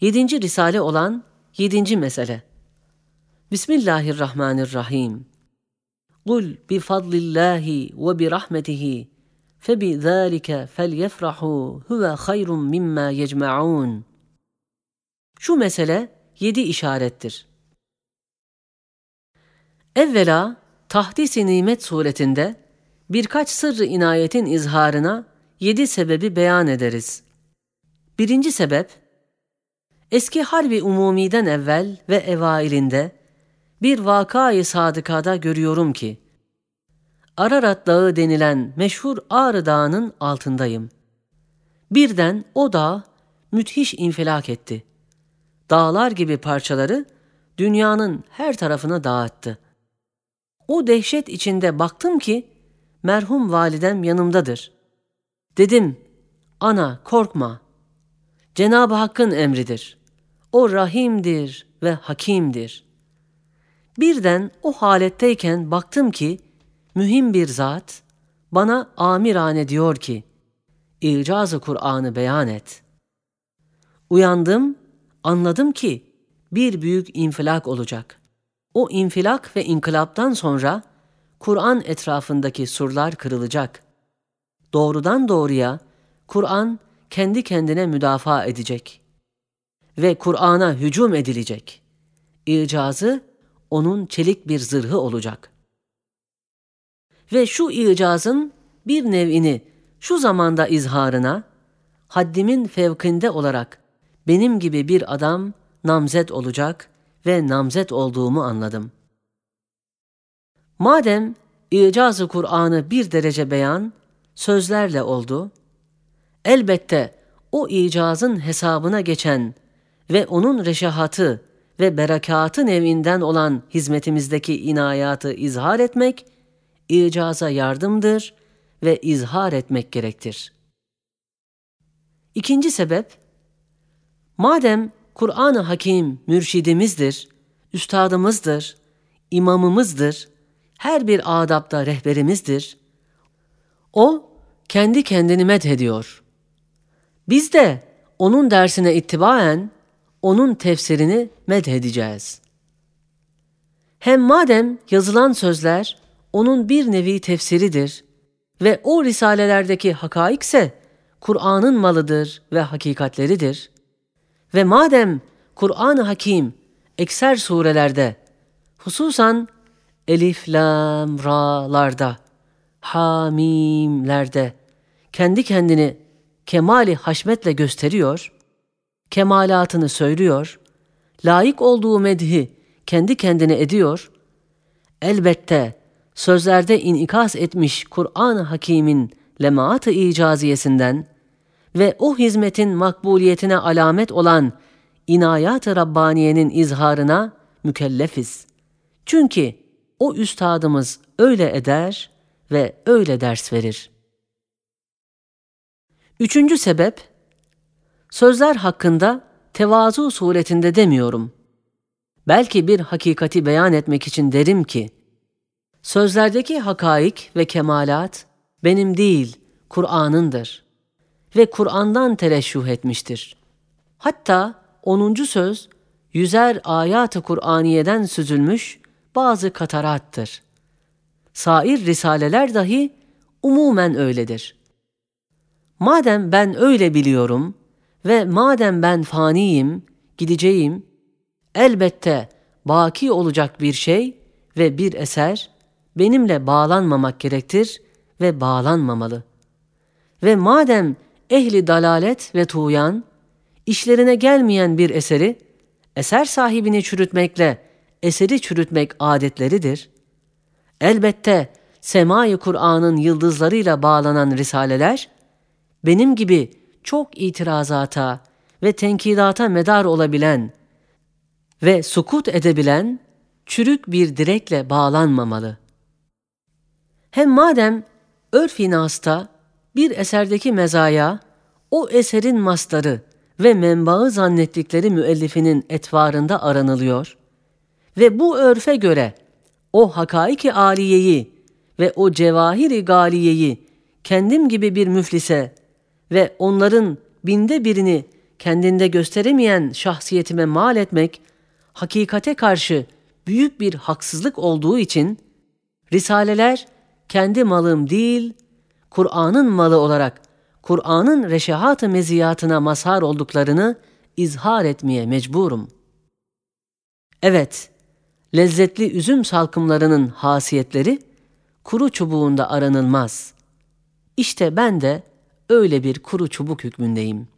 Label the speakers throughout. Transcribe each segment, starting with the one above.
Speaker 1: Yedinci risale olan yedinci mesele. Bismillahirrahmanirrahim. Kul bi fadlillahi ve bi rahmetihi fe bi zalike felyefrahu huve hayrun mimma yecmaun. Şu mesele yedi işarettir. Evvela tahdis-i nimet suretinde birkaç sırrı inayetin izharına yedi sebebi beyan ederiz. Birinci sebep, eski harbi umumiden evvel ve evailinde bir vakayı sadıkada görüyorum ki, Ararat Dağı denilen meşhur Ağrı Dağı'nın altındayım. Birden o dağ müthiş infilak etti. Dağlar gibi parçaları dünyanın her tarafına dağıttı. O dehşet içinde baktım ki merhum validem yanımdadır. Dedim, ana korkma. Cenab-ı Hakk'ın emridir. O rahimdir ve hakimdir. Birden o haletteyken baktım ki mühim bir zat bana amirane diyor ki, İcazı Kur'an'ı beyan et. Uyandım, anladım ki bir büyük infilak olacak. O infilak ve inkılaptan sonra Kur'an etrafındaki surlar kırılacak. Doğrudan doğruya Kur'an kendi kendine müdafaa edecek. Ve Kur'an'a hücum edilecek. İcazı onun çelik bir zırhı olacak ve şu icazın bir nevini şu zamanda izharına, haddimin fevkinde olarak benim gibi bir adam namzet olacak ve namzet olduğumu anladım. Madem icazı Kur'an'ı bir derece beyan, sözlerle oldu, elbette o icazın hesabına geçen ve onun reşahatı ve berekatı nevinden olan hizmetimizdeki inayatı izhar etmek icaza yardımdır ve izhar etmek gerektir. İkinci sebep, madem Kur'an-ı Hakim mürşidimizdir, üstadımızdır, imamımızdır, her bir adapta rehberimizdir, o kendi kendini methediyor. Biz de onun dersine ittibaen onun tefsirini medhedeceğiz. Hem madem yazılan sözler onun bir nevi tefsiridir ve o risalelerdeki hakaikse Kur'an'ın malıdır ve hakikatleridir. Ve madem Kur'an-ı Hakim ekser surelerde hususan elif, lam, ra'larda, hamimlerde kendi kendini kemali haşmetle gösteriyor, kemalatını söylüyor, layık olduğu medhi kendi kendine ediyor, elbette sözlerde inikas etmiş Kur'an-ı Hakîm'in lemaat-ı icaziyesinden ve o hizmetin makbuliyetine alamet olan inayat-ı Rabbaniye'nin izharına mükellefiz. Çünkü o üstadımız öyle eder ve öyle ders verir. Üçüncü sebep, sözler hakkında tevazu suretinde demiyorum. Belki bir hakikati beyan etmek için derim ki, Sözlerdeki hakaik ve kemalat benim değil, Kur'an'ındır ve Kur'an'dan tereşşuh etmiştir. Hatta 10. söz yüzer ayat-ı Kur'aniye'den süzülmüş bazı katarattır. Sair risaleler dahi umumen öyledir. Madem ben öyle biliyorum ve madem ben faniyim, gideceğim, elbette baki olacak bir şey ve bir eser benimle bağlanmamak gerektir ve bağlanmamalı. Ve madem ehli dalalet ve tuğyan, işlerine gelmeyen bir eseri, eser sahibini çürütmekle eseri çürütmek adetleridir. Elbette semai Kur'an'ın yıldızlarıyla bağlanan risaleler, benim gibi çok itirazata ve tenkidata medar olabilen ve sukut edebilen çürük bir direkle bağlanmamalı. Hem madem örf-i nasta bir eserdeki mezaya o eserin mastarı ve menbaı zannettikleri müellifinin etvarında aranılıyor ve bu örfe göre o hakaiki aliyeyi ve o cevahiri galiyeyi kendim gibi bir müflise ve onların binde birini kendinde gösteremeyen şahsiyetime mal etmek, hakikate karşı büyük bir haksızlık olduğu için, Risaleler kendi malım değil, Kur'an'ın malı olarak Kur'an'ın reşahat-ı meziyatına mazhar olduklarını izhar etmeye mecburum. Evet, lezzetli üzüm salkımlarının hasiyetleri kuru çubuğunda aranılmaz. İşte ben de öyle bir kuru çubuk hükmündeyim.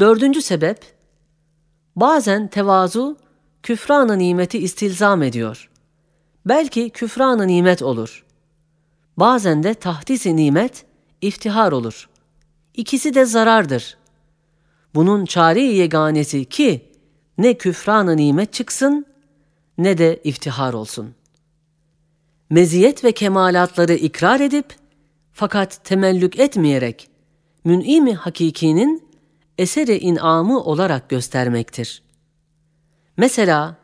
Speaker 1: Dördüncü sebep, bazen tevazu küfranı nimeti istilzam ediyor. Belki küfranı nimet olur. Bazen de tahdisi nimet iftihar olur. İkisi de zarardır. Bunun çare yeganesi ki ne küfranı nimet çıksın ne de iftihar olsun. Meziyet ve kemalatları ikrar edip fakat temellük etmeyerek mün'imi hakikinin eseri inamı olarak göstermektir. Mesela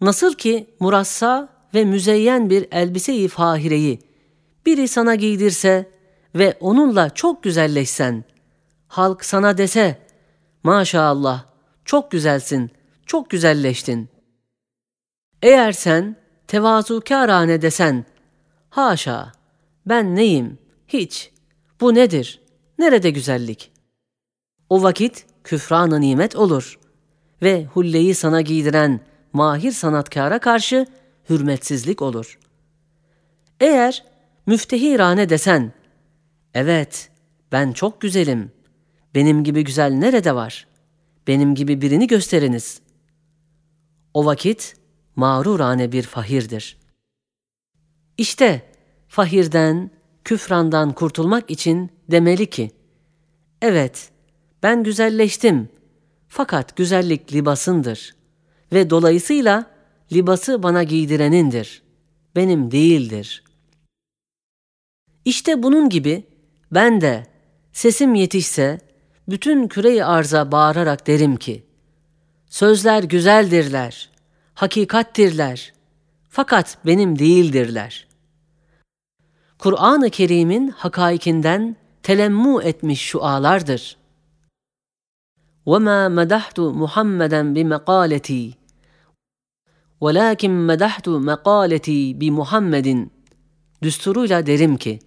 Speaker 1: nasıl ki murassa ve müzeyyen bir elbise-i fahireyi biri sana giydirse ve onunla çok güzelleşsen, halk sana dese, maşallah çok güzelsin, çok güzelleştin. Eğer sen tevazukârane desen, haşa ben neyim, hiç, bu nedir, nerede güzellik? O vakit küfran nimet olur ve hulleyi sana giydiren mahir sanatkara karşı hürmetsizlik olur. Eğer müftehirane desen, evet ben çok güzelim, benim gibi güzel nerede var, benim gibi birini gösteriniz. O vakit mağrurane bir fahirdir. İşte fahirden, küfrandan kurtulmak için demeli ki, evet ben güzelleştim fakat güzellik libasındır ve dolayısıyla libası bana giydirenindir, benim değildir. İşte bunun gibi ben de sesim yetişse bütün küreyi arza bağırarak derim ki, sözler güzeldirler, hakikattirler, fakat benim değildirler. Kur'an-ı Kerim'in hakaikinden telemmu etmiş şualardır. وَمَا مَدَحْتُ مُحَمَّدًا بِمَقَالَتِي وَلَاكِنْ مَدَحْتُ مَقَالَتِي بِمُحَمَّدٍ Düsturuyla derim ki,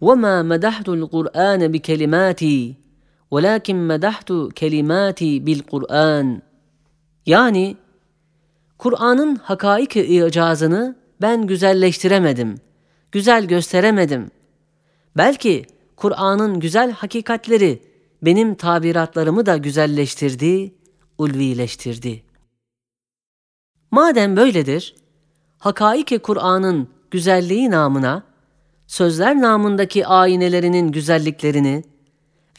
Speaker 1: وَمَا مَدَحْتُ الْقُرْآنَ بِكَلِمَاتِي وَلَاكِنْ مَدَحْتُ كَلِمَاتِي بِالْقُرْآنِ Yani, Kur'an'ın hakaik icazını ben güzelleştiremedim, Güzel gösteremedim. Belki Kur'an'ın güzel hakikatleri benim tabiratlarımı da güzelleştirdi, ulvileştirdi. Madem böyledir, hakaik Kur'an'ın güzelliği namına, sözler namındaki aynelerinin güzelliklerini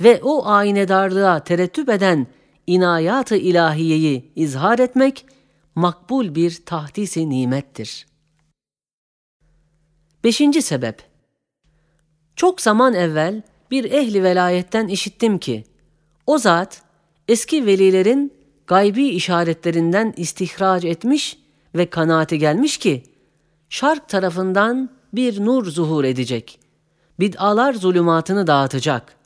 Speaker 1: ve o aynedarlığa terettüp eden inayat-ı ilahiyeyi izhar etmek makbul bir tahdisi nimettir. Beşinci sebep Çok zaman evvel bir ehli velayetten işittim ki, o zat eski velilerin gaybi işaretlerinden istihraç etmiş ve kanaate gelmiş ki, şark tarafından bir nur zuhur edecek. Bid'alar zulümatını dağıtacak.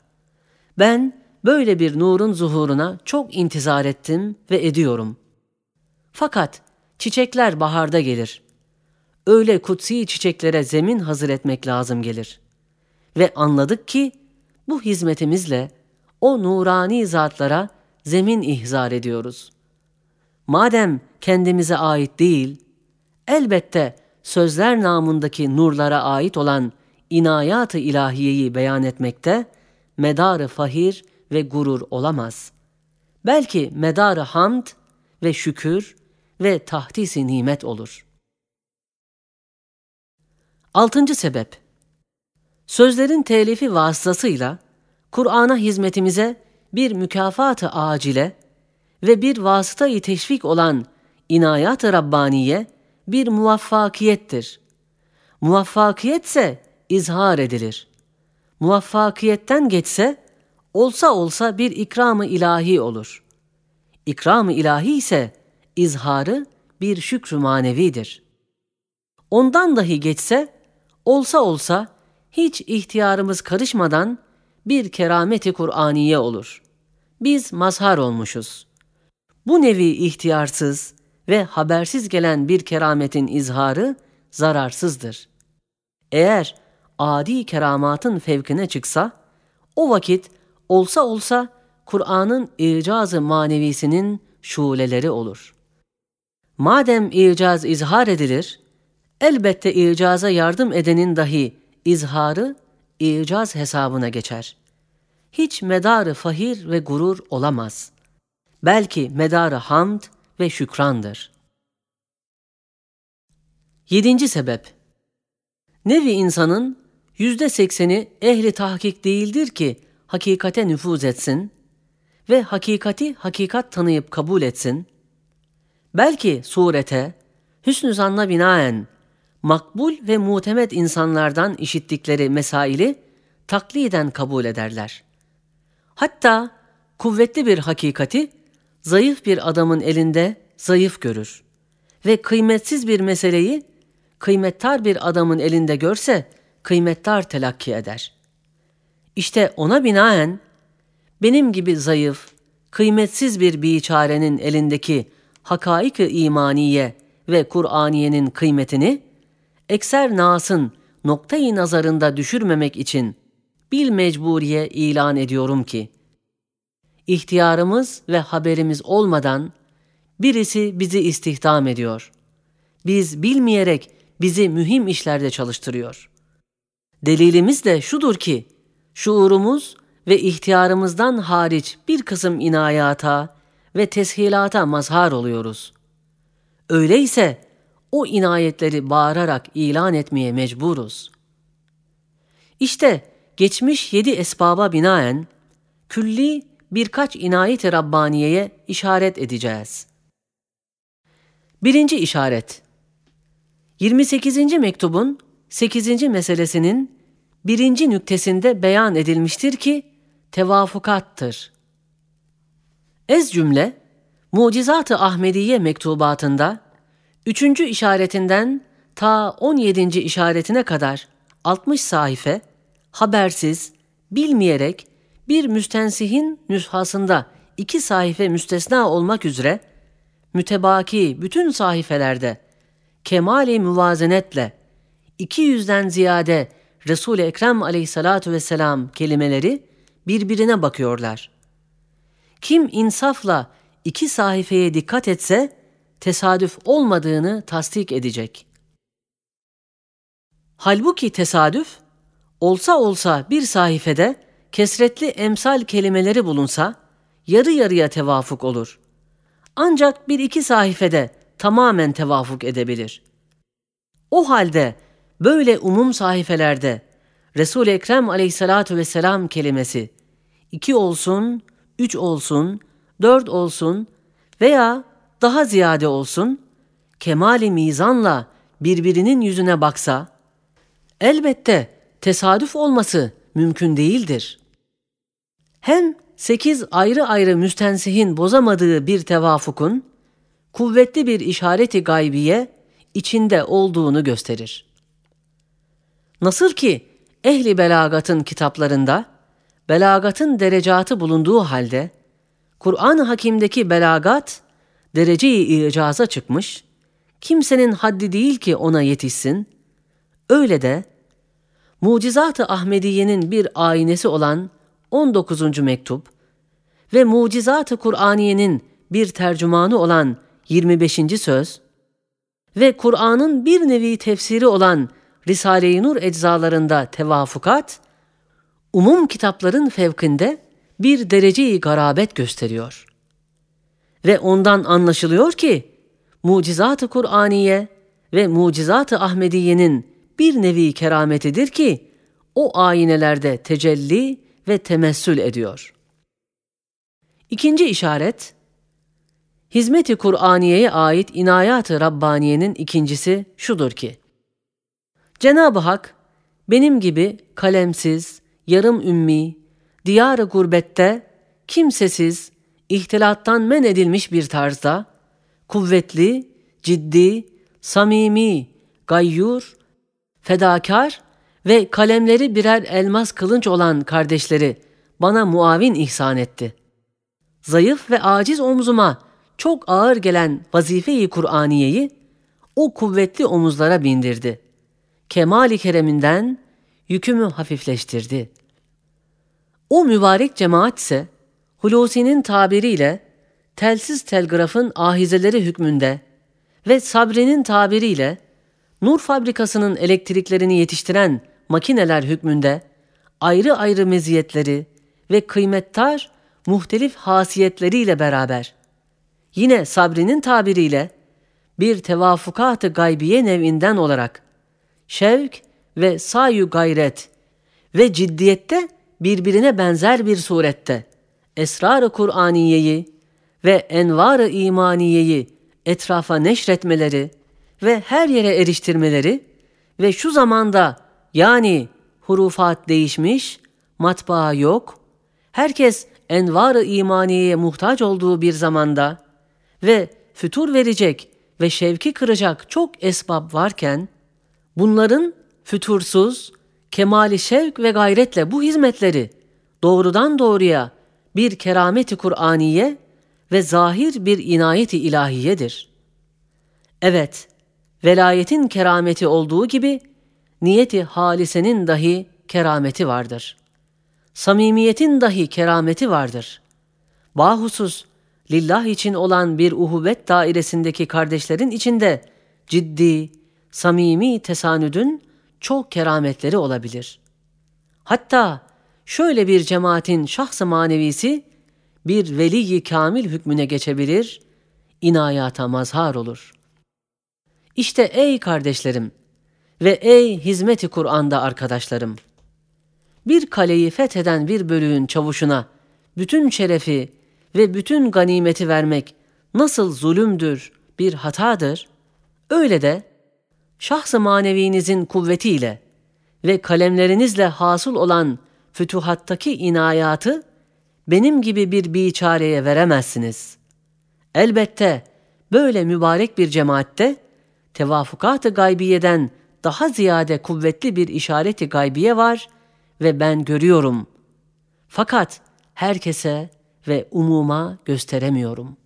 Speaker 1: Ben böyle bir nurun zuhuruna çok intizar ettim ve ediyorum. Fakat çiçekler baharda gelir. Öyle kutsi çiçeklere zemin hazır etmek lazım gelir. Ve anladık ki bu hizmetimizle o nurani zatlara zemin ihzar ediyoruz. Madem kendimize ait değil, elbette sözler namındaki nurlara ait olan inayat-ı ilahiyeyi beyan etmekte medarı fahir ve gurur olamaz. Belki medarı hamd ve şükür ve tahtisi nimet olur. Altıncı sebep Sözlerin telifi vasıtasıyla Kur'an'a hizmetimize bir mükafat-ı acile ve bir vasıtayı teşvik olan inayat-ı Rabbaniye bir muvaffakiyettir. Muvaffakiyetse izhar edilir. Muvaffakiyetten geçse olsa olsa bir ikram-ı ilahi olur. İkram-ı ilahi ise izharı bir şükrü manevidir. Ondan dahi geçse olsa olsa hiç ihtiyarımız karışmadan bir kerameti Kur'aniye olur. Biz mazhar olmuşuz. Bu nevi ihtiyarsız ve habersiz gelen bir kerametin izharı zararsızdır. Eğer adi keramatın fevkine çıksa, o vakit olsa olsa Kur'an'ın icazı manevisinin şuleleri olur. Madem icaz izhar edilir, elbette icaza yardım edenin dahi izharı icaz hesabına geçer. Hiç medarı fahir ve gurur olamaz. Belki medarı hamd ve şükrandır. Yedinci sebep Nevi insanın yüzde sekseni ehli tahkik değildir ki hakikate nüfuz etsin ve hakikati hakikat tanıyıp kabul etsin. Belki surete, hüsnü zanna binaen makbul ve mutemet insanlardan işittikleri mesaili takliden kabul ederler. Hatta kuvvetli bir hakikati zayıf bir adamın elinde zayıf görür ve kıymetsiz bir meseleyi kıymettar bir adamın elinde görse kıymettar telakki eder. İşte ona binaen benim gibi zayıf, kıymetsiz bir biçarenin elindeki hakaik-ı imaniye ve Kur'aniyenin kıymetini ekser nasın noktayı nazarında düşürmemek için bil mecburiye ilan ediyorum ki ihtiyarımız ve haberimiz olmadan birisi bizi istihdam ediyor. Biz bilmeyerek bizi mühim işlerde çalıştırıyor. Delilimiz de şudur ki, şuurumuz ve ihtiyarımızdan hariç bir kısım inayata ve teshilata mazhar oluyoruz. Öyleyse o inayetleri bağırarak ilan etmeye mecburuz. İşte geçmiş yedi esbaba binaen külli birkaç inayet-i Rabbaniye'ye işaret edeceğiz. Birinci işaret 28. mektubun 8. meselesinin birinci nüktesinde beyan edilmiştir ki tevafukattır. Ez cümle, Mucizat-ı Ahmediye mektubatında üçüncü işaretinden ta 17. işaretine kadar 60 sayfe habersiz, bilmeyerek bir müstensihin nüshasında iki sayfe müstesna olmak üzere mütebaki bütün sahifelerde kemali müvazenetle 200'den ziyade Resul-i Ekrem aleyhissalatu vesselam kelimeleri birbirine bakıyorlar. Kim insafla iki sayfaya dikkat etse tesadüf olmadığını tasdik edecek. Halbuki tesadüf olsa olsa bir sayfede kesretli emsal kelimeleri bulunsa yarı yarıya tevafuk olur. Ancak bir iki sayfede tamamen tevafuk edebilir. O halde böyle umum sayfelerde Resul-i Ekrem aleyhissalatu vesselam kelimesi iki olsun, üç olsun, dört olsun veya daha ziyade olsun, kemali mizanla birbirinin yüzüne baksa, elbette tesadüf olması mümkün değildir. Hem sekiz ayrı ayrı müstensihin bozamadığı bir tevafukun, kuvvetli bir işareti gaybiye içinde olduğunu gösterir. Nasıl ki ehli belagatın kitaplarında belagatın derecatı bulunduğu halde Kur'an-ı Hakim'deki belagat dereceyi icaza çıkmış, kimsenin haddi değil ki ona yetişsin. Öyle de Mucizat-ı Ahmediye'nin bir aynesi olan 19. mektup ve Mucizat-ı Kur'aniye'nin bir tercümanı olan 25. söz ve Kur'an'ın bir nevi tefsiri olan Risale-i Nur eczalarında tevafukat, umum kitapların fevkinde bir dereceyi garabet gösteriyor. Ve ondan anlaşılıyor ki, mucizat-ı Kur'aniye ve mucizat-ı Ahmediye'nin bir nevi kerametidir ki, o ayinelerde tecelli ve temessül ediyor. İkinci işaret, Hizmeti Kur'aniye'ye ait inayat-ı Rabbaniye'nin ikincisi şudur ki, Cenab-ı Hak benim gibi kalemsiz, yarım ümmi, diyar-ı gurbette, kimsesiz, ihtilattan men edilmiş bir tarzda, kuvvetli, ciddi, samimi, gayyur, fedakar ve kalemleri birer elmas kılınç olan kardeşleri bana muavin ihsan etti. Zayıf ve aciz omzuma çok ağır gelen vazife-i Kur'aniyeyi o kuvvetli omuzlara bindirdi. Kemali kereminden yükümü hafifleştirdi. O mübarek cemaat ise Hulusi'nin tabiriyle telsiz telgrafın ahizeleri hükmünde ve Sabri'nin tabiriyle nur fabrikasının elektriklerini yetiştiren makineler hükmünde ayrı ayrı meziyetleri ve kıymettar muhtelif hasiyetleriyle beraber yine Sabri'nin tabiriyle bir tevafukat-ı gaybiye nevinden olarak şevk ve sayu gayret ve ciddiyette birbirine benzer bir surette esrar-ı Kur'aniyeyi ve envar-ı imaniyeyi etrafa neşretmeleri ve her yere eriştirmeleri ve şu zamanda yani hurufat değişmiş, matbaa yok, herkes envar-ı imaniyeye muhtaç olduğu bir zamanda ve fütur verecek ve şevki kıracak çok esbab varken, bunların fütursuz, kemali şevk ve gayretle bu hizmetleri doğrudan doğruya bir kerameti Kur'aniye ve zahir bir inayeti ilahiyedir. Evet, velayetin kerameti olduğu gibi niyeti halisenin dahi kerameti vardır. Samimiyetin dahi kerameti vardır. Bahusus lillah için olan bir uhuvvet dairesindeki kardeşlerin içinde ciddi, samimi tesanüdün çok kerametleri olabilir. Hatta şöyle bir cemaatin şahs-ı manevisi bir veli kamil hükmüne geçebilir, inayata mazhar olur. İşte ey kardeşlerim ve ey hizmeti Kur'an'da arkadaşlarım, bir kaleyi fetheden bir bölüğün çavuşuna bütün şerefi ve bütün ganimeti vermek nasıl zulümdür, bir hatadır, öyle de şahs-ı manevinizin kuvvetiyle ve kalemlerinizle hasıl olan fütuhattaki inayatı benim gibi bir biçareye veremezsiniz. Elbette böyle mübarek bir cemaatte tevafukat-ı gaybiyeden daha ziyade kuvvetli bir işareti gaybiye var ve ben görüyorum. Fakat herkese ve umuma gösteremiyorum.''